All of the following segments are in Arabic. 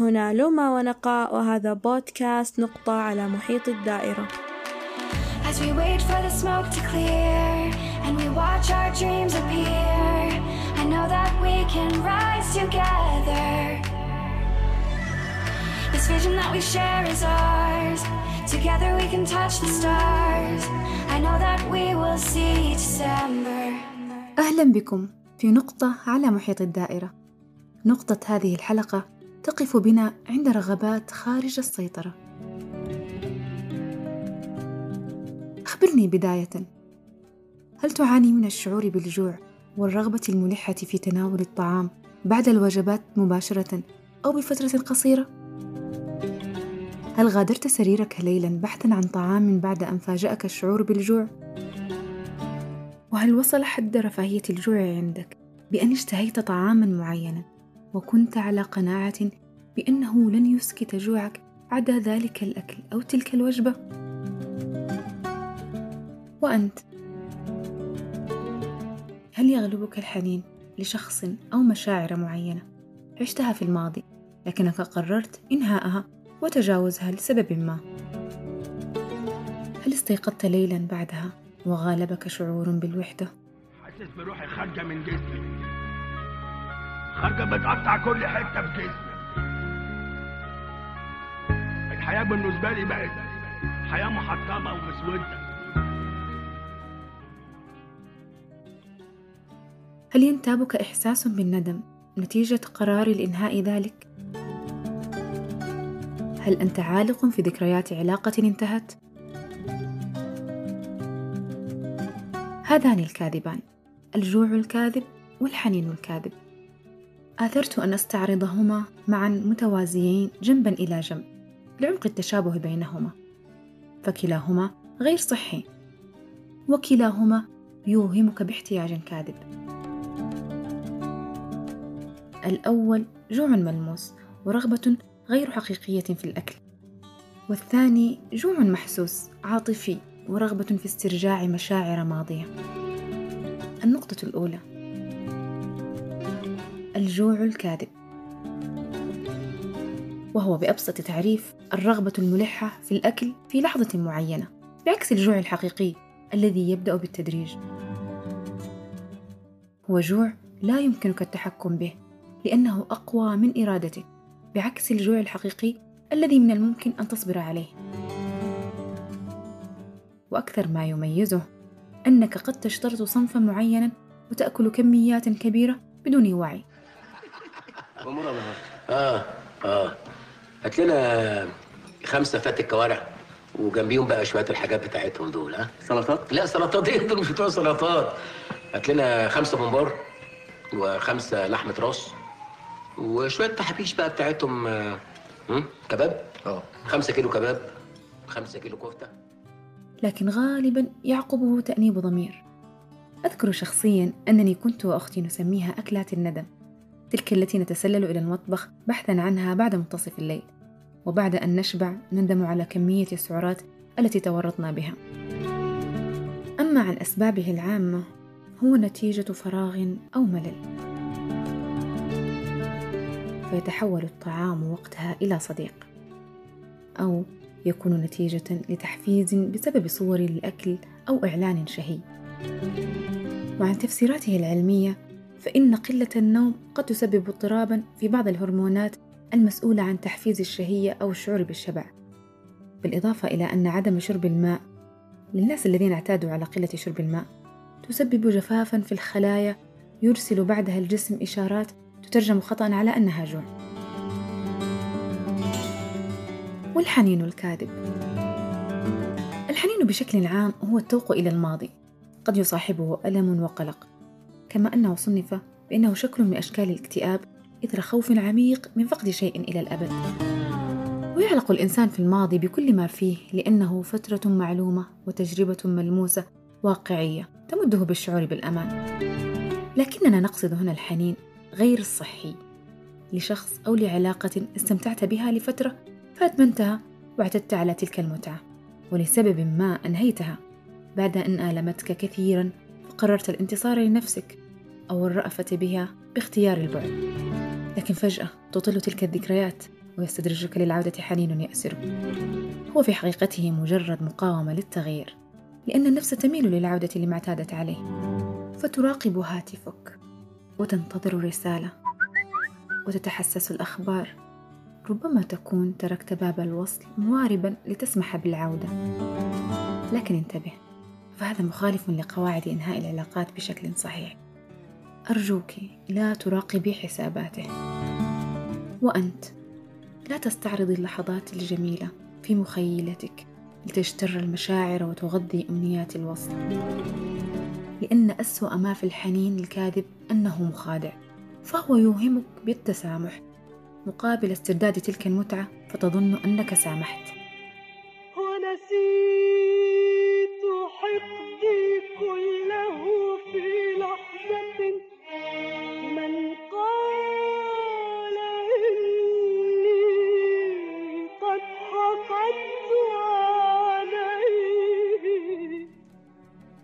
هنا لوما ونقاء وهذا بودكاست نقطة على محيط الدائرة As we wait for the smoke to clear and we watch our dreams appear, I know that we can rise together. This vision that we share is ours. Together we can touch the stars. I know that we will see December. أهلا بكم في نقطة على محيط الدائرة. نقطة هذه الحلقة تقف بنا عند رغبات خارج السيطرة. أخبرني بداية، هل تعاني من الشعور بالجوع والرغبة الملحة في تناول الطعام بعد الوجبات مباشرة أو بفترة قصيرة؟ هل غادرت سريرك ليلا بحثا عن طعام بعد أن فاجأك الشعور بالجوع؟ وهل وصل حد رفاهية الجوع عندك بأن اشتهيت طعاما معينا وكنت على قناعة بأنه لن يسكت جوعك عدا ذلك الأكل أو تلك الوجبة؟ وأنت هل يغلبك الحنين لشخص أو مشاعر معينة عشتها في الماضي لكنك قررت إنهاءها وتجاوزها لسبب ما؟ هل استيقظت ليلا بعدها وغالبك شعور بالوحدة؟ حاسس بروحي خارجة من جسمي خارجة بتقطع كل حتة في جسمي الحياة بالنسبة لي بقت حياة محطمة ومسودة هل ينتابك إحساس بالندم نتيجة قرار لإنهاء ذلك؟ هل أنت عالق في ذكريات علاقة انتهت؟ هذان الكاذبان الجوع الكاذب والحنين الكاذب آثرت أن أستعرضهما معا متوازيين جنبا إلى جنب لعمق التشابه بينهما. فكلاهما غير صحي وكلاهما يوهمك باحتياج كاذب. الأول جوع ملموس ورغبة غير حقيقية في الأكل والثاني جوع محسوس عاطفي ورغبة في استرجاع مشاعر ماضية. النقطة الأولى الجوع الكاذب. وهو بأبسط تعريف الرغبة الملحة في الأكل في لحظة معينة بعكس الجوع الحقيقي الذي يبدأ بالتدريج. هو جوع لا يمكنك التحكم به لأنه أقوى من إرادتك بعكس الجوع الحقيقي الذي من الممكن أن تصبر عليه. وأكثر ما يميزه أنك قد تشترط صنفا معينا وتأكل كميات كبيرة بدون وعي. آه آه. هات لنا خمسة فاتك كوارع وجنبيهم بقى شوية الحاجات بتاعتهم دول ها؟ سلطات؟ لا سلطات إيه دول مش بتوع سلطات. هات لنا خمسة ممبار وخمسة لحمة راس وشوية تحابيش بقى بتاعتهم آه، هم؟ كباب؟ آه. خمسة كيلو كباب خمسة كيلو كفتة. لكن غالبا يعقبه تأنيب ضمير. أذكر شخصيا أنني كنت وأختي نسميها أكلات الندم. تلك التي نتسلل إلى المطبخ بحثا عنها بعد منتصف الليل وبعد أن نشبع نندم على كمية السعرات التي تورطنا بها. أما عن أسبابه العامة هو نتيجة فراغ أو ملل. فيتحول الطعام وقتها إلى صديق أو يكون نتيجة لتحفيز بسبب صور للأكل أو إعلان شهي. وعن تفسيراته العلمية فإن قلة النوم قد تسبب اضطرابا في بعض الهرمونات المسؤولة عن تحفيز الشهية أو الشعور بالشبع. بالإضافة إلى أن عدم شرب الماء للناس الذين اعتادوا على قلة شرب الماء تسبب جفافا في الخلايا يرسل بعدها الجسم إشارات تترجم خطأ على أنها جوع. والحنين الكاذب. الحنين بشكل عام هو التوق إلى الماضي قد يصاحبه ألم وقلق. كما أنه صنف بأنه شكل من أشكال الاكتئاب إثر خوف عميق من فقد شيء إلى الأبد. ويعلق الإنسان في الماضي بكل ما فيه لأنه فترة معلومة وتجربة ملموسة واقعية تمده بالشعور بالأمان. لكننا نقصد هنا الحنين غير الصحي لشخص أو لعلاقة استمتعت بها لفترة فأدمنتها واعتدت على تلك المتعة ولسبب ما أنهيتها بعد أن آلمتك كثيرا فقررت الانتصار لنفسك أو الرأفة بها باختيار البعد. لكن فجأة تطل تلك الذكريات ويستدرجك للعودة حنين يأسره هو في حقيقته مجرد مقاومة للتغيير لأن النفس تميل للعودة لما اعتادت عليه. فتراقب هاتفك وتنتظر الرسالة وتتحسس الأخبار. ربما تكون تركت باب الوصل مواربا لتسمح بالعودة. لكن انتبه فهذا مخالف لقواعد إنهاء العلاقات بشكل صحيح. أرجوك لا تراقبي حساباته. وأنت لا تستعرضي اللحظات الجميلة في مخيلتك لتجتر المشاعر وتغذي أمنيات الوصل لأن أسوأ ما في الحنين الكاذب أنه مخادع فهو يوهمك بالتسامح. مقابل استرداد تلك المتعة فتظن أنك سامحت.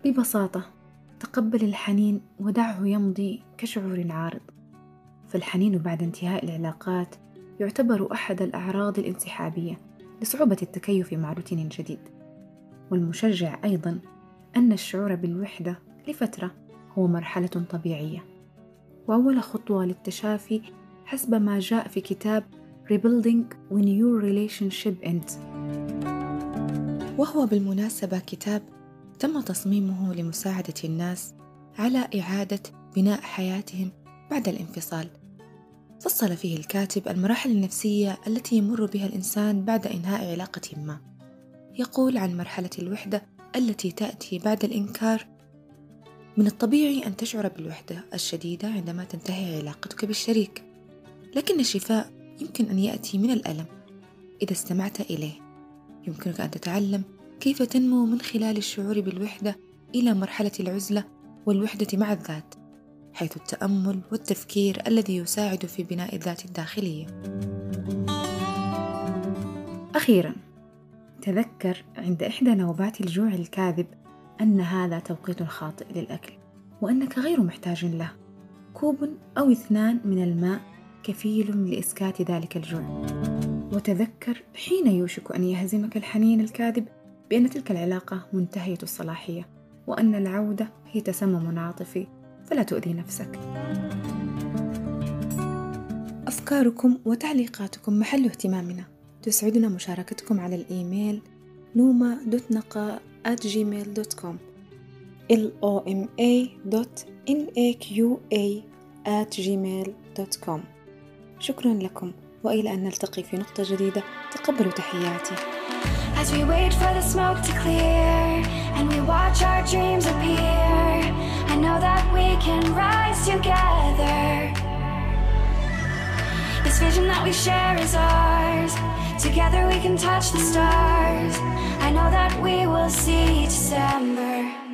ببساطة تقبل الحنين ودعه يمضي كشعور عارض. فالحنين بعد انتهاء العلاقات يعتبر أحد الأعراض الانسحابية لصعوبة التكيف مع روتين جديد. والمشجع أيضا أن الشعور بالوحدة لفترة هو مرحلة طبيعية. وأول خطوة للتشافي حسب ما جاء في كتاب Rebuilding When Your Relationship Ends. وهو بالمناسبة كتاب تم تصميمه لمساعدة الناس على إعادة بناء حياتهم بعد الانفصال. فصل فيه الكاتب المراحل النفسية التي يمر بها الإنسان بعد إنهاء علاقة ما. يقول عن مرحلة الوحدة التي تأتي بعد الإنكار من الطبيعي أن تشعر بالوحدة الشديدة عندما تنتهي علاقتك بالشريك لكن الشفاء يمكن أن يأتي من الألم إذا استمعت إليه. يمكنك أن تتعلم كيف تنمو من خلال الشعور بالوحدة إلى مرحلة العزلة والوحدة مع الذات حيث التأمل والتفكير الذي يساعد في بناء الذات الداخلية. أخيرا تذكر عند إحدى نوبات الجوع الكاذب أن هذا توقيت خاطئ للأكل وأنك غير محتاج له. كوب أو اثنان من الماء كفيل لإسكات ذلك الجوع. وتذكر حين يوشك أن يهزمك الحنين الكاذب بأن تلك العلاقة منتهية الصلاحية وأن العودة هي تسمم عاطفي فلا تؤذي نفسك. أفكاركم وتعليقاتكم محل اهتمامنا. تسعدنا مشاركتكم على الإيميل نوما دوت نقا at gmail.com l o m a n a q a at gmail.com شكرا لكم وإلى أن نلتقي في نقطة جديدة تقبلوا تحياتي. As we wait for the smoke to clear and we watch our dreams appear, I know that we can rise together. This vision that we share is ours. Together we can touch the stars. I know that we will see December.